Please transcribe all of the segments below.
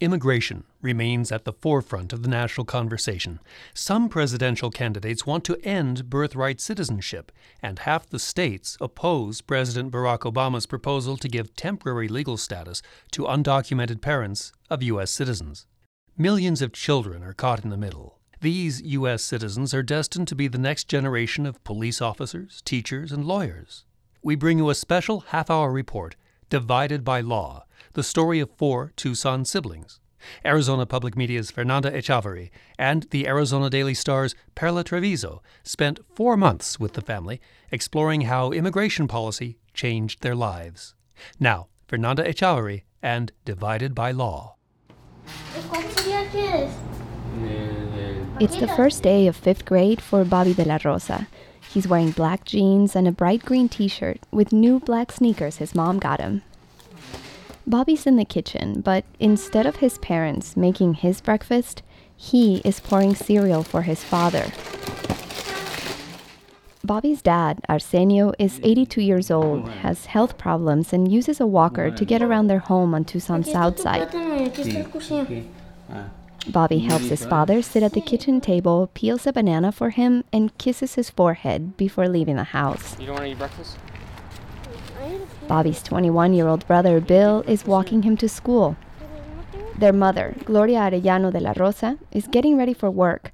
Immigration remains at the forefront of the national conversation. Some presidential candidates want to end birthright citizenship, and half the states oppose President Barack Obama's proposal to give temporary legal status to undocumented parents of U.S. citizens. Millions of children are caught in the middle. These U.S. citizens are destined to be the next generation of police officers, teachers, and lawyers. We bring you a special half hour report, Divided by Law the story of four Tucson siblings. Arizona Public Media's Fernanda Echavarri and the Arizona Daily Star's Perla Trevizo spent four months with the family exploring how immigration policy changed their lives. Now, Fernanda Echavarri and Divided by Law. It's the first day of fifth grade for Bobby de la Rosa. He's wearing black jeans and a bright green t shirt with new black sneakers his mom got him. Bobby's in the kitchen, but instead of his parents making his breakfast, he is pouring cereal for his father. Bobby's dad, Arsenio, is 82 years old, has health problems, and uses a walker to get around their home on Tucson's south side. Bobby helps his father sit at the kitchen table, peels a banana for him, and kisses his forehead before leaving the house. You don't want to eat breakfast? Bobby's 21 year old brother Bill is walking him to school. Their mother, Gloria Arellano de la Rosa, is getting ready for work,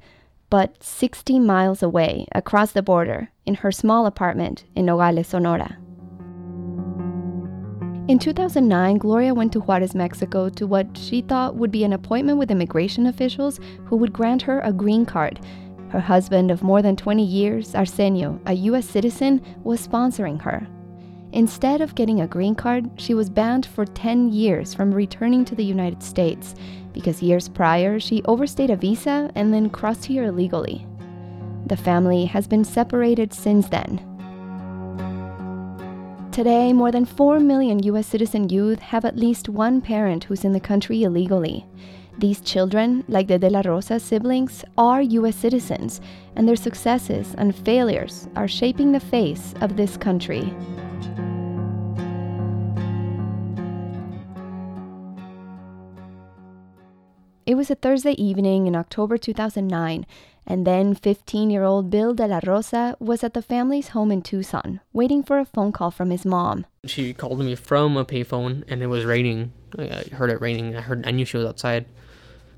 but 60 miles away, across the border, in her small apartment in Nogales, Sonora. In 2009, Gloria went to Juarez, Mexico to what she thought would be an appointment with immigration officials who would grant her a green card. Her husband of more than 20 years, Arsenio, a U.S. citizen, was sponsoring her. Instead of getting a green card, she was banned for 10 years from returning to the United States because years prior she overstayed a visa and then crossed here illegally. The family has been separated since then. Today, more than 4 million US citizen youth have at least one parent who's in the country illegally. These children, like the De La Rosa siblings, are US citizens, and their successes and failures are shaping the face of this country. It was a Thursday evening in October 2009, and then 15 year old Bill De La Rosa was at the family's home in Tucson, waiting for a phone call from his mom. She called me from a payphone, and it was raining. I heard it raining. I heard. I knew she was outside,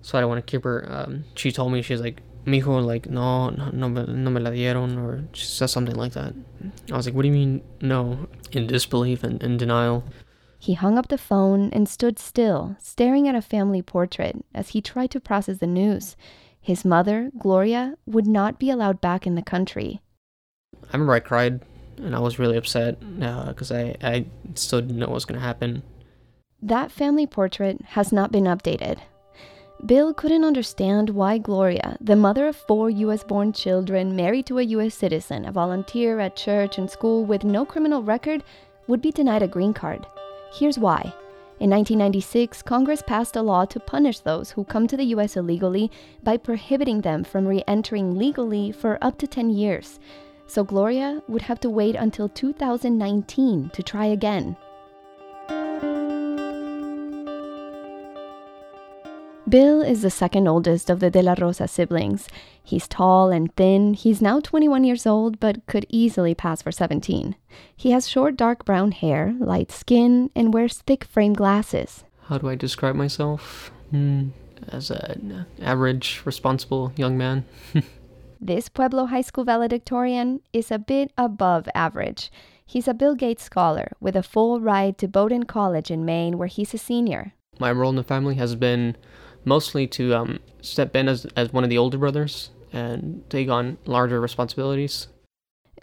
so I didn't want to keep her. Um, she told me she was like, "Mijo, like no, no, no me la dieron," or she said something like that. I was like, "What do you mean no?" In disbelief and in denial. He hung up the phone and stood still, staring at a family portrait as he tried to process the news. His mother, Gloria, would not be allowed back in the country. I remember I cried and I was really upset because uh, I, I still didn't know what was going to happen. That family portrait has not been updated. Bill couldn't understand why Gloria, the mother of four US born children married to a US citizen, a volunteer at church and school with no criminal record, would be denied a green card. Here's why. In 1996, Congress passed a law to punish those who come to the U.S. illegally by prohibiting them from re entering legally for up to 10 years. So Gloria would have to wait until 2019 to try again. Bill is the second oldest of the De La Rosa siblings. He's tall and thin. He's now 21 years old, but could easily pass for 17. He has short, dark brown hair, light skin, and wears thick frame glasses. How do I describe myself? Hmm, as an average, responsible young man. this Pueblo High School valedictorian is a bit above average. He's a Bill Gates scholar with a full ride to Bowdoin College in Maine, where he's a senior. My role in the family has been mostly to um, step in as, as one of the older brothers and take on larger responsibilities.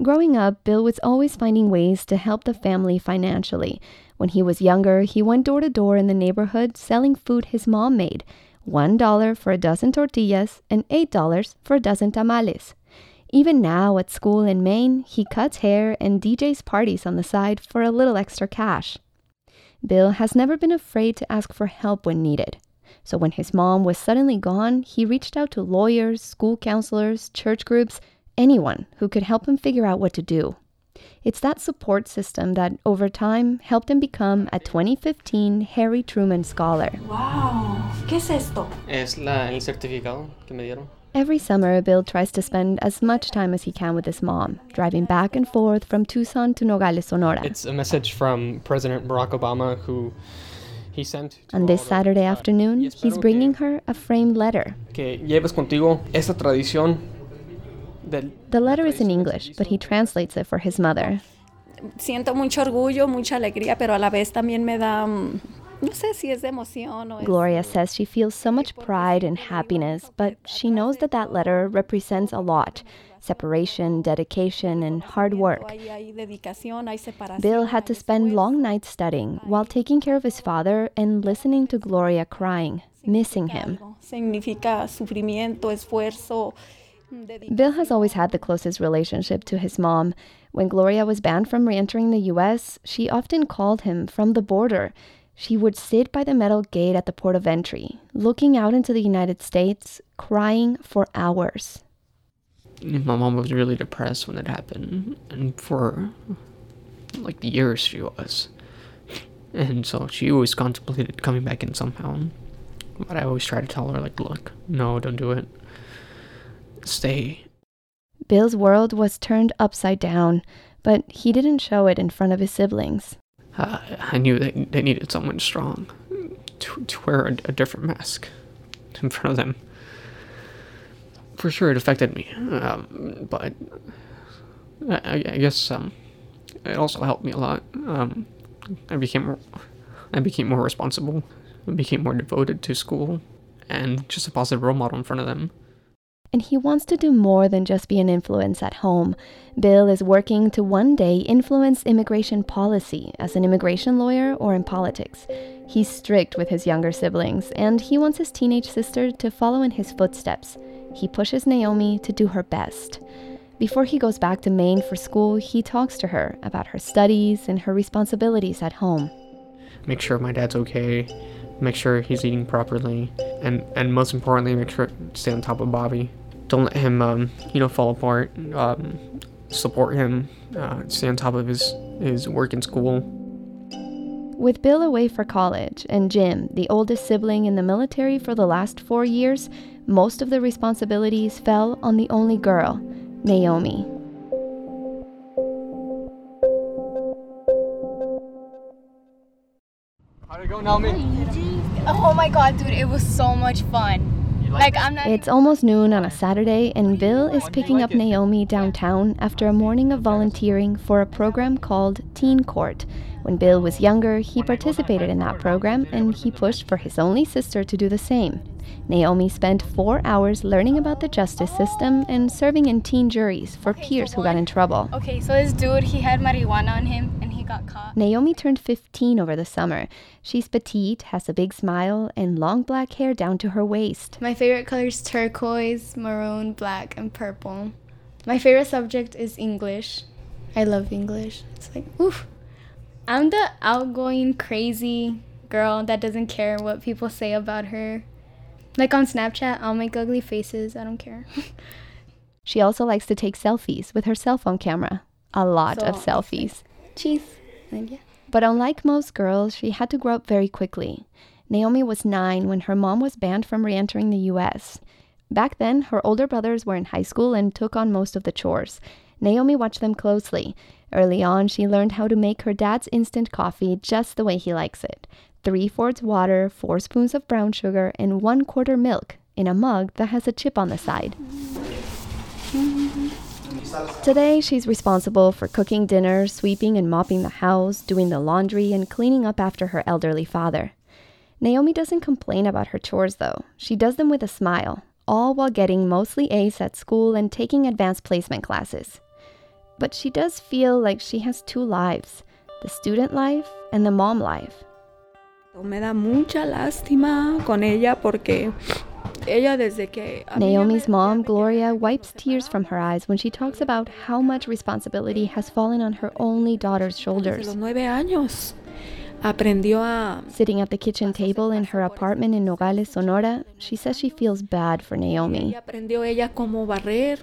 Growing up, Bill was always finding ways to help the family financially. When he was younger, he went door to door in the neighborhood selling food his mom made $1 for a dozen tortillas and $8 for a dozen tamales. Even now at school in Maine, he cuts hair and DJs parties on the side for a little extra cash. Bill has never been afraid to ask for help when needed. So when his mom was suddenly gone, he reached out to lawyers, school counselors, church groups, anyone who could help him figure out what to do. It's that support system that, over time, helped him become a 2015 Harry Truman Scholar. ¡Wow! ¿Qué es esto? Es la, el certificado que me dieron. Every summer, Bill tries to spend as much time as he can with his mom, driving back and forth from Tucson to Nogales, Sonora. It's a message from President Barack Obama who he sent. to On this Saturday afternoon, he's bringing her a framed letter. que contigo esta tradición del The letter is in English, but he translates it for his mother. Siento mucho orgullo, mucha alegría, pero a la vez también me da, mm, no sé si es emoción o. Gloria says she feels so much pride and happiness, but she knows that that letter represents a lot separation, dedication, and hard work. Hay, hay dedicación, hay separación. Bill had to spend long nights studying while taking care of his father and listening to Gloria crying, missing him. Algo. Significa sufrimiento, esfuerzo. mm. Bill has always had the closest relationship to his mom. When Gloria was banned from re entering the US, she often called him from the border. She would sit by the metal gate at the port of entry, looking out into the United States, crying for hours. my mom was really depressed when it happened and for like the years she was and so she always contemplated coming back in somehow but i always try to tell her like look no don't do it stay Bill's world was turned upside down, but he didn't show it in front of his siblings. Uh, i knew they, they needed someone strong to, to wear a, a different mask in front of them for sure it affected me um, but I, I guess um, it also helped me a lot. Um, I became I became more responsible. I became more devoted to school, and just a positive role model in front of them. And he wants to do more than just be an influence at home. Bill is working to one day influence immigration policy as an immigration lawyer or in politics. He's strict with his younger siblings, and he wants his teenage sister to follow in his footsteps. He pushes Naomi to do her best. Before he goes back to Maine for school, he talks to her about her studies and her responsibilities at home. Make sure my dad's okay. Make sure he's eating properly, and and most importantly, make sure to stay on top of Bobby. Don't let him um, you know fall apart. Um, support him. Uh, stay on top of his his work and school. With Bill away for college and Jim, the oldest sibling in the military for the last four years, most of the responsibilities fell on the only girl, Naomi. How'd it go, Naomi? Oh my god, dude, it was so much fun. Like, I'm not. It's almost noon on a Saturday, and Bill is picking up Naomi downtown after a morning of volunteering for a program called Teen Court. When Bill was younger, he participated in that program and he pushed for his only sister to do the same. Naomi spent four hours learning about the justice system and serving in teen juries for peers who got in trouble. Okay, so this dude, he had marijuana on him and he got caught. Naomi turned 15 over the summer. She's petite, has a big smile, and long black hair down to her waist. My favorite colors turquoise, maroon, black, and purple. My favorite subject is English. I love English. It's like, oof. I'm the outgoing, crazy girl that doesn't care what people say about her. Like on Snapchat, I'll make ugly faces. I don't care. She also likes to take selfies with her cell phone camera. A lot So, of it's like- selfies. Cheese. And yeah. But unlike most girls, she had to grow up very quickly. Naomi was nine when her mom was banned from re entering the US. Back then, her older brothers were in high school and took on most of the chores. Naomi watched them closely. Early on, she learned how to make her dad's instant coffee just the way he likes it three fourths water, four spoons of brown sugar, and one quarter milk in a mug that has a chip on the side. Today, she's responsible for cooking dinner, sweeping and mopping the house, doing the laundry, and cleaning up after her elderly father. Naomi doesn't complain about her chores, though. She does them with a smile, all while getting mostly A's at school and taking advanced placement classes. But she does feel like she has two lives the student life and the mom life. Me da mucha lástima con ella porque ella desde que... a mí ya Naomi's mom, Gloria, wipes tears from her eyes when she talks about how much responsibility has fallen on her only daughter's shoulders. los nueve años aprendió a... Sitting at the kitchen table in her apartment in Nogales, Sonora, she says she feels bad for Naomi. Ella aprendió ella cómo barrer.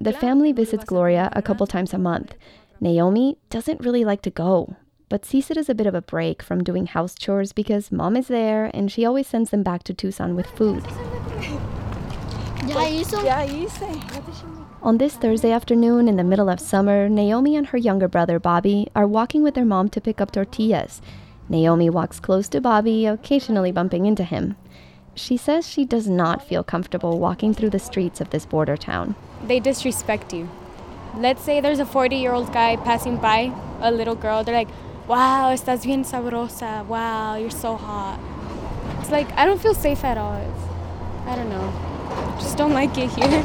The family visits Gloria a couple times a month. Naomi doesn't really like to go, but sees it as a bit of a break from doing house chores because mom is there and she always sends them back to Tucson with food. On this Thursday afternoon in the middle of summer, Naomi and her younger brother Bobby are walking with their mom to pick up tortillas. Naomi walks close to Bobby, occasionally bumping into him. She says she does not feel comfortable walking through the streets of this border town. They disrespect you. Let's say there's a 40 year old guy passing by a little girl. They're like, wow, estás bien sabrosa. Wow, you're so hot. It's like, I don't feel safe at all. It's, I don't know. Just don't like it here.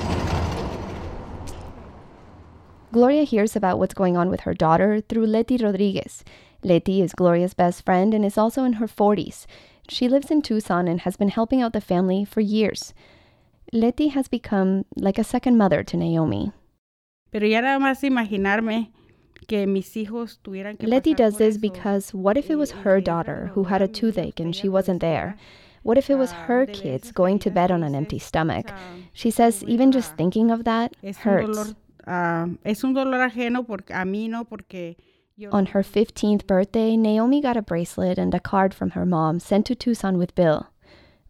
Gloria hears about what's going on with her daughter through Leti Rodriguez. Leti is Gloria's best friend and is also in her 40s. She lives in Tucson and has been helping out the family for years. Leti has become like a second mother to Naomi. Pero ya nada más imaginarme que mis hijos tuvieran que Leti pasar does por this eso, because what if it was y- y her daughter who had a toothache and she wasn't there? What if it was Ah, her kids going to bed on an empty stomach? She says even just thinking of that hurts. dolor, ah, es un dolor ajeno porque a mí no porque yo On her 15th birthday, Naomi got a bracelet and a card from her mom sent to Tucson with Bill.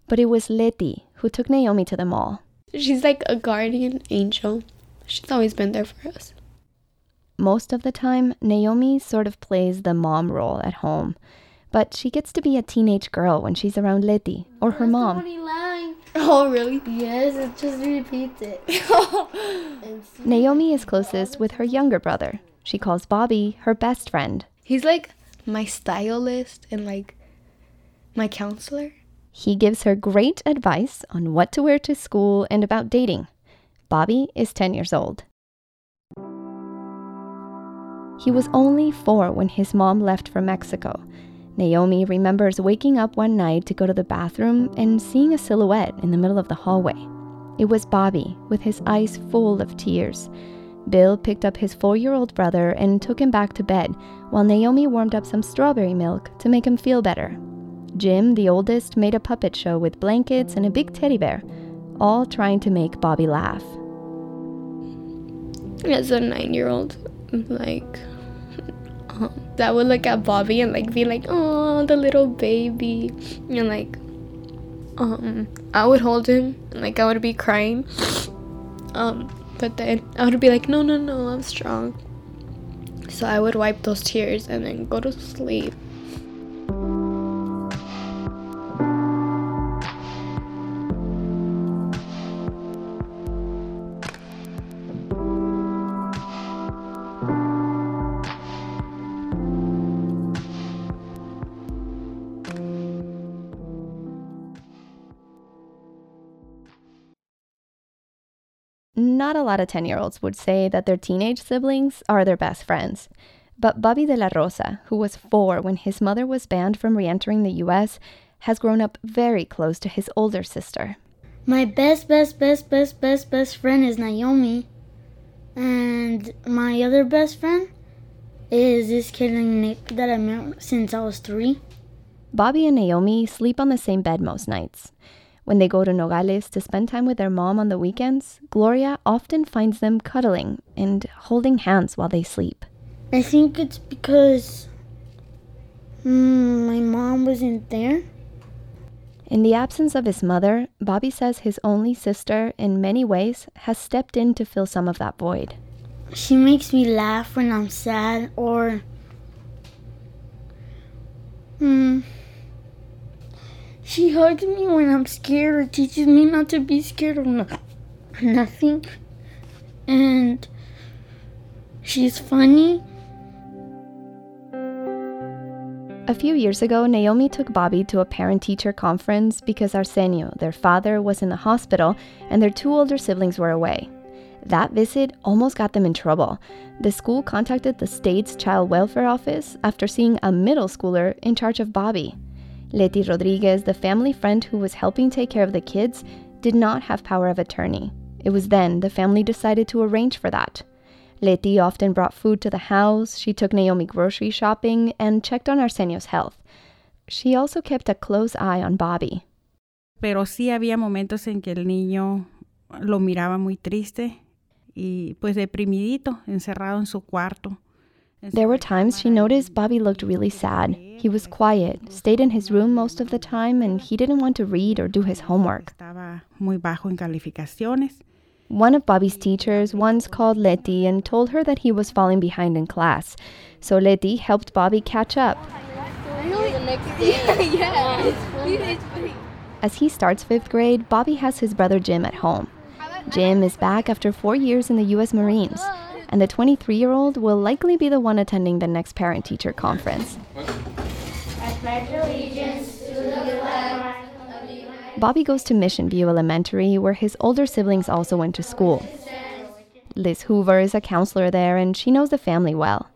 But it was Leti who took Naomi to the mall. She's like a guardian angel. She's always been there for us. Most of the time, Naomi sort of plays the mom role at home. But she gets to be a teenage girl when she's around Leti or her mom. Oh, really? Yes, it just repeats it. Naomi is closest with her younger brother. She calls Bobby her best friend. He's like my stylist and like my counselor. He gives her great advice on what to wear to school and about dating. Bobby is 10 years old. He was only four when his mom left for Mexico. Naomi remembers waking up one night to go to the bathroom and seeing a silhouette in the middle of the hallway. It was Bobby, with his eyes full of tears. Bill picked up his four year old brother and took him back to bed, while Naomi warmed up some strawberry milk to make him feel better. Jim, the oldest, made a puppet show with blankets and a big teddy bear, all trying to make Bobby laugh. As a nine year old, like, um, that would look at Bobby and like be like, oh, the little baby. And like, um, I would hold him and like I would be crying. Um, but then I would be like, no, no, no, I'm strong. So I would wipe those tears and then go to sleep. Not a lot of 10 year olds would say that their teenage siblings are their best friends. But Bobby de la Rosa, who was four when his mother was banned from re entering the US, has grown up very close to his older sister. My best, best, best, best, best, best friend is Naomi. And my other best friend is this kid named Nick that I met since I was three. Bobby and Naomi sleep on the same bed most nights. When they go to Nogales to spend time with their mom on the weekends, Gloria often finds them cuddling and holding hands while they sleep. I think it's because mm, my mom wasn't there. In the absence of his mother, Bobby says his only sister, in many ways, has stepped in to fill some of that void. She makes me laugh when I'm sad or. Hmm. She hugs me when I'm scared or teaches me not to be scared of no- nothing. And she's funny. A few years ago, Naomi took Bobby to a parent teacher conference because Arsenio, their father, was in the hospital and their two older siblings were away. That visit almost got them in trouble. The school contacted the state's child welfare office after seeing a middle schooler in charge of Bobby. Leti Rodriguez, the family friend who was helping take care of the kids, did not have power of attorney. It was then the family decided to arrange for that. Leti often brought food to the house, she took Naomi grocery shopping, and checked on Arsenio's health. She also kept a close eye on Bobby. Pero sí había momentos en que el niño lo miraba muy triste y pues deprimidito, encerrado en su cuarto. There were times she noticed Bobby looked really sad. He was quiet, stayed in his room most of the time, and he didn't want to read or do his homework. Estaba muy bajo en calificaciones. One of Bobby's teachers once called Leti and told her that he was falling behind in class. So Leti helped Bobby catch up. As he starts fifth grade, Bobby has his brother Jim at home. Jim is back after four years in the U.S. Marines, and the 23 year old will likely be the one attending the next parent teacher conference. Bobby goes to Mission View Elementary, where his older siblings also went to school. Liz Hoover is a counselor there, and she knows the family well.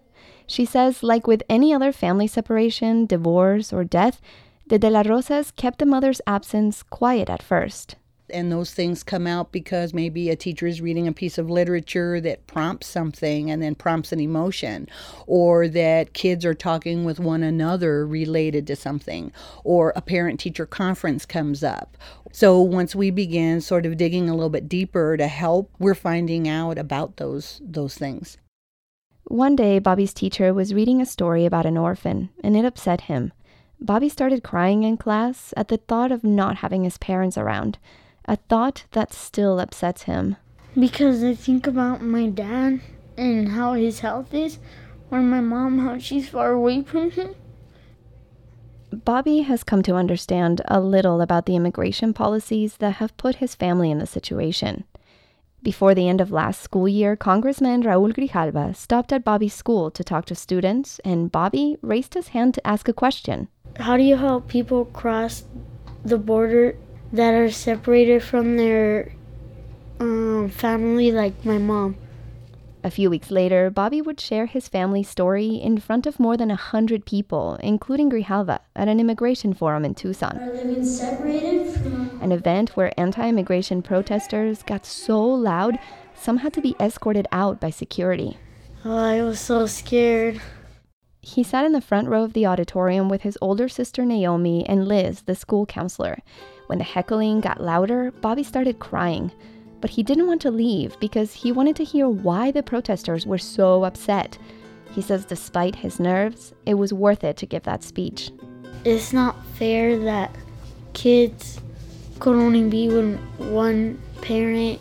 She says, like with any other family separation, divorce, or death, the De La Rosas kept the mother's absence quiet at first. And those things come out because maybe a teacher is reading a piece of literature that prompts something and then prompts an emotion, or that kids are talking with one another related to something, or a parent teacher conference comes up. So once we begin sort of digging a little bit deeper to help, we're finding out about those those things. One day, Bobby's teacher was reading a story about an orphan, and it upset him. Bobby started crying in class at the thought of not having his parents around, a thought that still upsets him. Because I think about my dad and how his health is, or my mom, how she's far away from him. Bobby has come to understand a little about the immigration policies that have put his family in the situation. Before the end of last school year, Congressman Raul Grijalva stopped at Bobby's school to talk to students, and Bobby raised his hand to ask a question. How do you help people cross the border that are separated from their um, family, like my mom? A few weeks later, Bobby would share his family's story in front of more than a hundred people, including Grijalva, at an immigration forum in Tucson. Are living separated from. An event where anti immigration protesters got so loud, some had to be escorted out by security. Oh, I was so scared. He sat in the front row of the auditorium with his older sister Naomi and Liz, the school counselor. When the heckling got louder, Bobby started crying. But he didn't want to leave because he wanted to hear why the protesters were so upset. He says despite his nerves, it was worth it to give that speech. It's not fair that kids could only be with one parent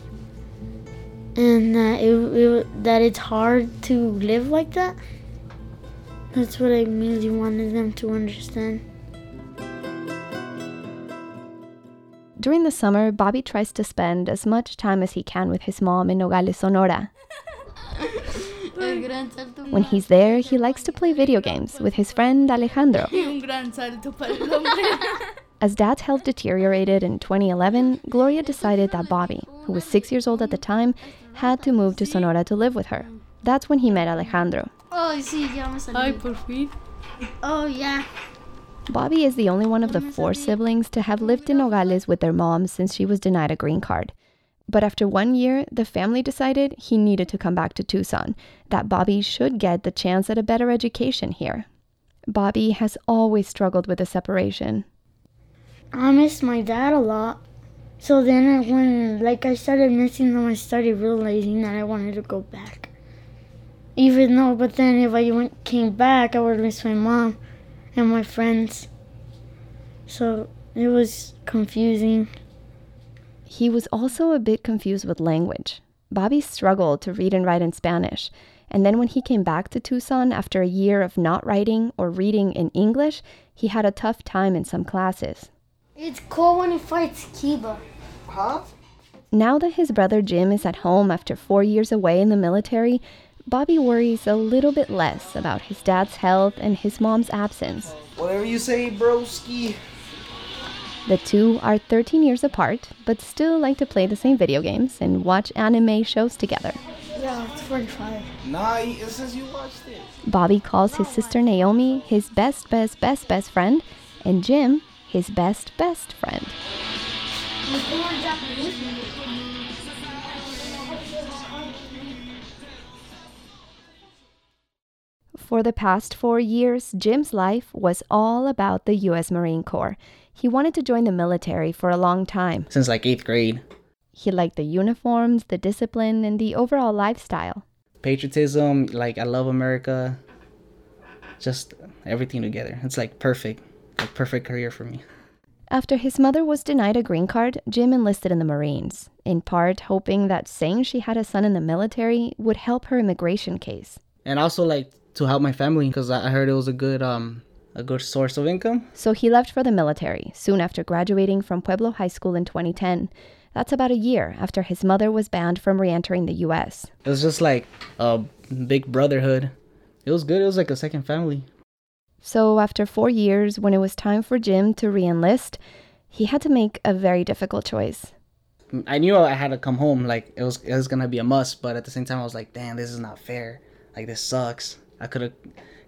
and that it, it that it's hard to live like that. That's what I really wanted them to understand. During the summer, Bobby tries to spend as much time as he can with his mom in Nogales, Sonora. When he's there, he likes to play video games with his friend Alejandro. As dad's health deteriorated in 2011, Gloria decided that Bobby, who was six years old at the time, had to move to Sonora to live with her. That's when he met Alejandro. Oh, sí, ya me salí. por fin. Oh, yeah. Bobby is the only one of the four siblings to have lived in Nogales with their mom since she was denied a green card. But after one year, the family decided he needed to come back to Tucson, that Bobby should get the chance at a better education here. Bobby has always struggled with the separation. I miss my dad a lot. So then I- when like I started missing them, I started realizing that I wanted to go back. Even though, but then if I went came back, I would miss my mom and my friends. So it was confusing. He was also a bit confused with language. Bobby struggled to read and write in Spanish, and then when he came back to Tucson after a year of not writing or reading in English, he had a tough time in some classes. It's cool when he fights Kiba. Huh? Now that his brother Jim is at home after four years away in the military, Bobby worries a little bit less about his dad's health and his mom's absence. Whatever you say, broski. The two are 13 years apart, but still like to play the same video games and watch anime shows together. Yeah, it's 45. Nah, it says you watched it. Bobby calls his sister Naomi his best, best, best, best friend, and Jim his best, best friend. For the past four years, Jim's life was all about the U.S. Marine Corps. He wanted to join the military for a long time. Since like eighth grade. He liked the uniforms, the discipline, and the overall lifestyle. Patriotism, like I love America. just everything together. It's like perfect, like perfect career for me. After his mother was denied a green card, Jim enlisted in the Marines, in part hoping that saying she had a son in the military would help her immigration case. And also like to help my family because I heard it was a good um a good source of income. So he left for the military soon after graduating from Pueblo High School in 2010. That's about a year after his mother was banned from re entering the US. It was just like a big brotherhood. It was good. It was like a second family. So, after four years, when it was time for Jim to re enlist, he had to make a very difficult choice. I knew I had to come home. Like it was, it was gonna be a must. But at the same time, I was like, "Damn, this is not fair. Like this sucks." I could have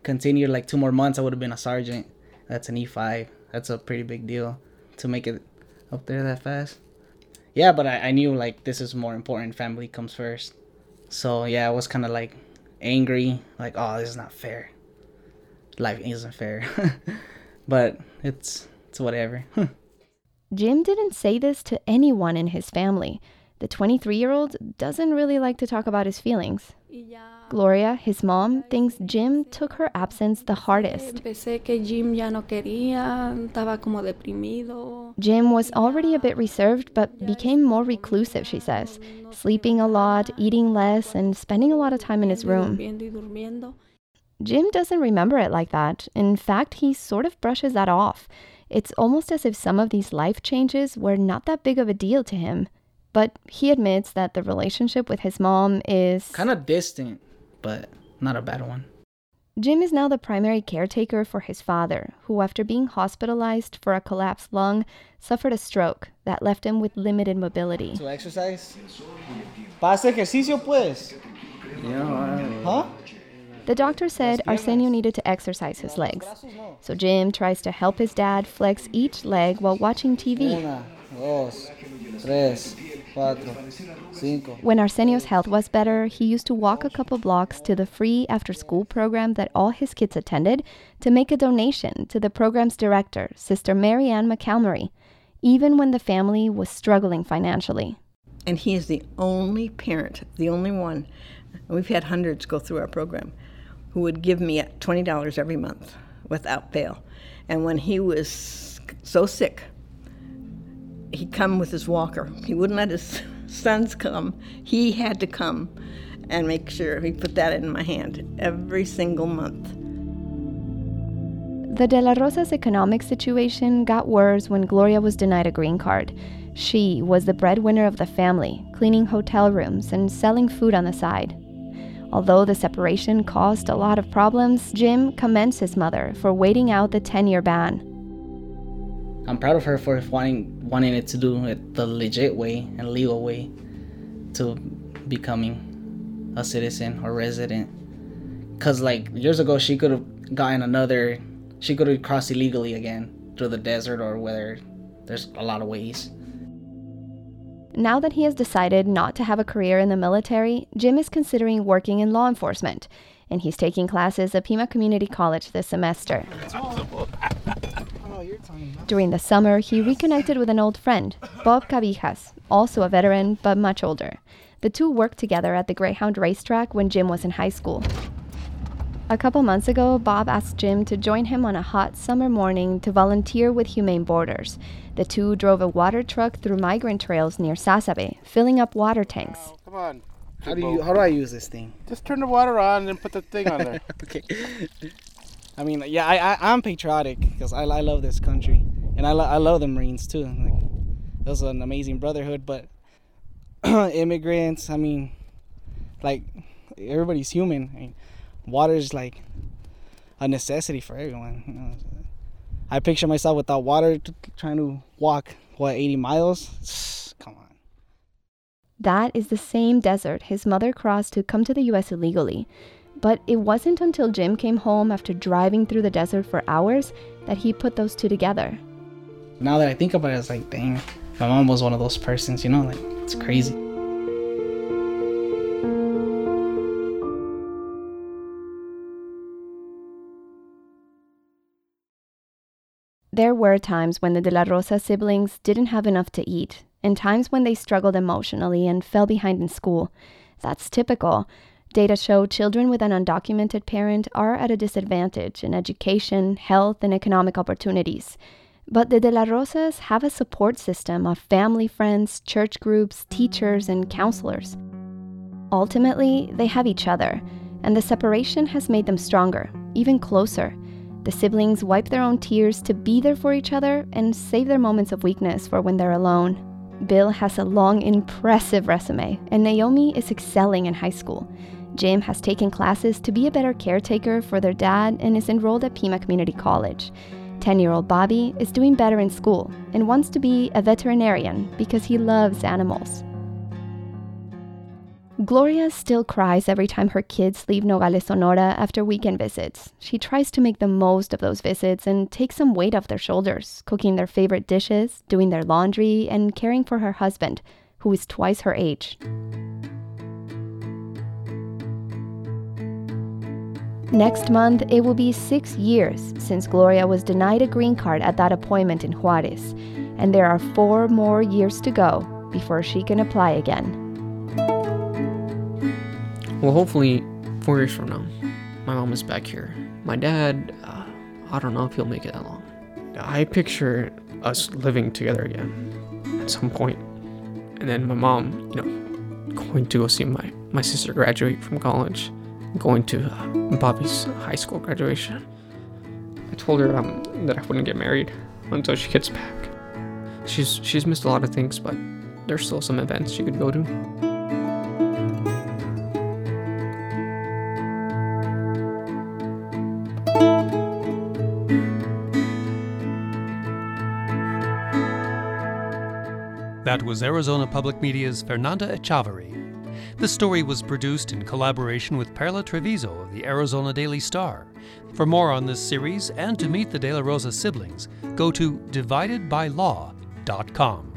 continued like two more months. I would have been a sergeant. That's an E five. That's a pretty big deal to make it up there that fast. Yeah, but I, I knew like this is more important. Family comes first. So yeah, I was kind of like angry. Like, oh, this is not fair. Life isn't fair. but it's it's whatever. Jim didn't say this to anyone in his family. The 23 year old doesn't really like to talk about his feelings. Gloria, his mom, thinks Jim took her absence the hardest. Jim ya no quería, estaba como deprimido. Jim was already a bit reserved, but became more reclusive, she says, sleeping a lot, eating less, and spending a lot of time in his room. Durmiendo y durmiendo. Jim doesn't remember it like that. In fact, he sort of brushes that off. It's almost as if some of these life changes were not that big of a deal to him. But he admits that the relationship with his mom is. kind of distant, but not a bad one. Jim is now the primary caretaker for his father, who, after being hospitalized for a collapsed lung, suffered a stroke that left him with limited mobility. To exercise. Pa hacer ejercicio, pues. Yeah. Huh? The doctor said Arsenio needed to exercise his legs. So Jim tries to help his dad flex each leg while watching TV. Una, dos, tres, cuatro, cinco. When Arsenio's health was better, he used to walk a couple blocks to the free after school program that all his kids attended to make a donation to the program's director, Sister Mary Ann McCalmary, even when the family was struggling financially. And he is the only parent, the only one, and we've had hundreds go through our program, who would give me $20 every month without fail. And when he was so sick, he'd come with his walker. He wouldn't let his sons come. He had to come and make sure he put that in my hand every single month. The De La Rosa's economic situation got worse when Gloria was denied a green card. She was the breadwinner of the family, cleaning hotel rooms and selling food on the side. Although the separation caused a lot of problems, Jim commends his mother for waiting out the 10 year ban. I'm proud of her for wanting wanting it to do it the legit way and legal way to becoming a citizen or resident. Cause like years ago she could have gotten another she could have crossed illegally again through the desert or whether there's a lot of ways. Now that he has decided not to have a career in the military, Jim is considering working in law enforcement, and he's taking classes at Pima Community College this semester. During the summer, he reconnected with an old friend, Bob Cavijas, also a veteran but much older. The two worked together at the Greyhound racetrack when Jim was in high school. A couple months ago, Bob asked Jim to join him on a hot summer morning to volunteer with Humane Borders. The two drove a water truck through migrant trails near Sasabe, filling up water tanks. Oh, come on. How do you how do I use this thing? Just turn the water on and put the thing on there. okay. I mean, yeah, I, I I'm patriotic because I, I love this country and I, lo- I love the Marines too. Like, it was an amazing brotherhood, but immigrants, I mean, like everybody's human. I mean, water is like a necessity for everyone. You know? I picture myself without water, t- trying to walk what 80 miles. Come on. That is the same desert his mother crossed to come to the US illegally. But it wasn't until Jim came home after driving through the desert for hours that he put those two together. Now that I think about it, it's like, dang, my mom was one of those persons. You know, like it's crazy. There were times when the De La Rosa siblings didn't have enough to eat, and times when they struggled emotionally and fell behind in school. That's typical. Data show children with an undocumented parent are at a disadvantage in education, health, and economic opportunities. But the De La Rosas have a support system of family friends, church groups, teachers, and counselors. Ultimately, they have each other, and the separation has made them stronger, even closer. The siblings wipe their own tears to be there for each other and save their moments of weakness for when they're alone. Bill has a long, impressive resume, and Naomi is excelling in high school. Jim has taken classes to be a better caretaker for their dad and is enrolled at Pima Community College. 10 year old Bobby is doing better in school and wants to be a veterinarian because he loves animals. Gloria still cries every time her kids leave Nogales, Sonora after weekend visits. She tries to make the most of those visits and take some weight off their shoulders, cooking their favorite dishes, doing their laundry, and caring for her husband, who is twice her age. Next month, it will be six years since Gloria was denied a green card at that appointment in Juarez, and there are four more years to go before she can apply again. Well, hopefully, four years from now, my mom is back here. My dad, uh, I don't know if he'll make it that long. I picture us living together again at some. And then my mom, you know, going to go see my, my sister graduate from college, going to uh, Bobby's high school graduation. I told her um, that I wouldn't get married until she gets back. She's she's missed a lot of things, but there's still some events she could go to. That was Arizona Public Media's Fernanda Echavarri. The story was produced in collaboration with Perla Trevizo of the Arizona Daily Star. For more on this series and to meet the De La Rosa siblings, go to dividedbylaw.com.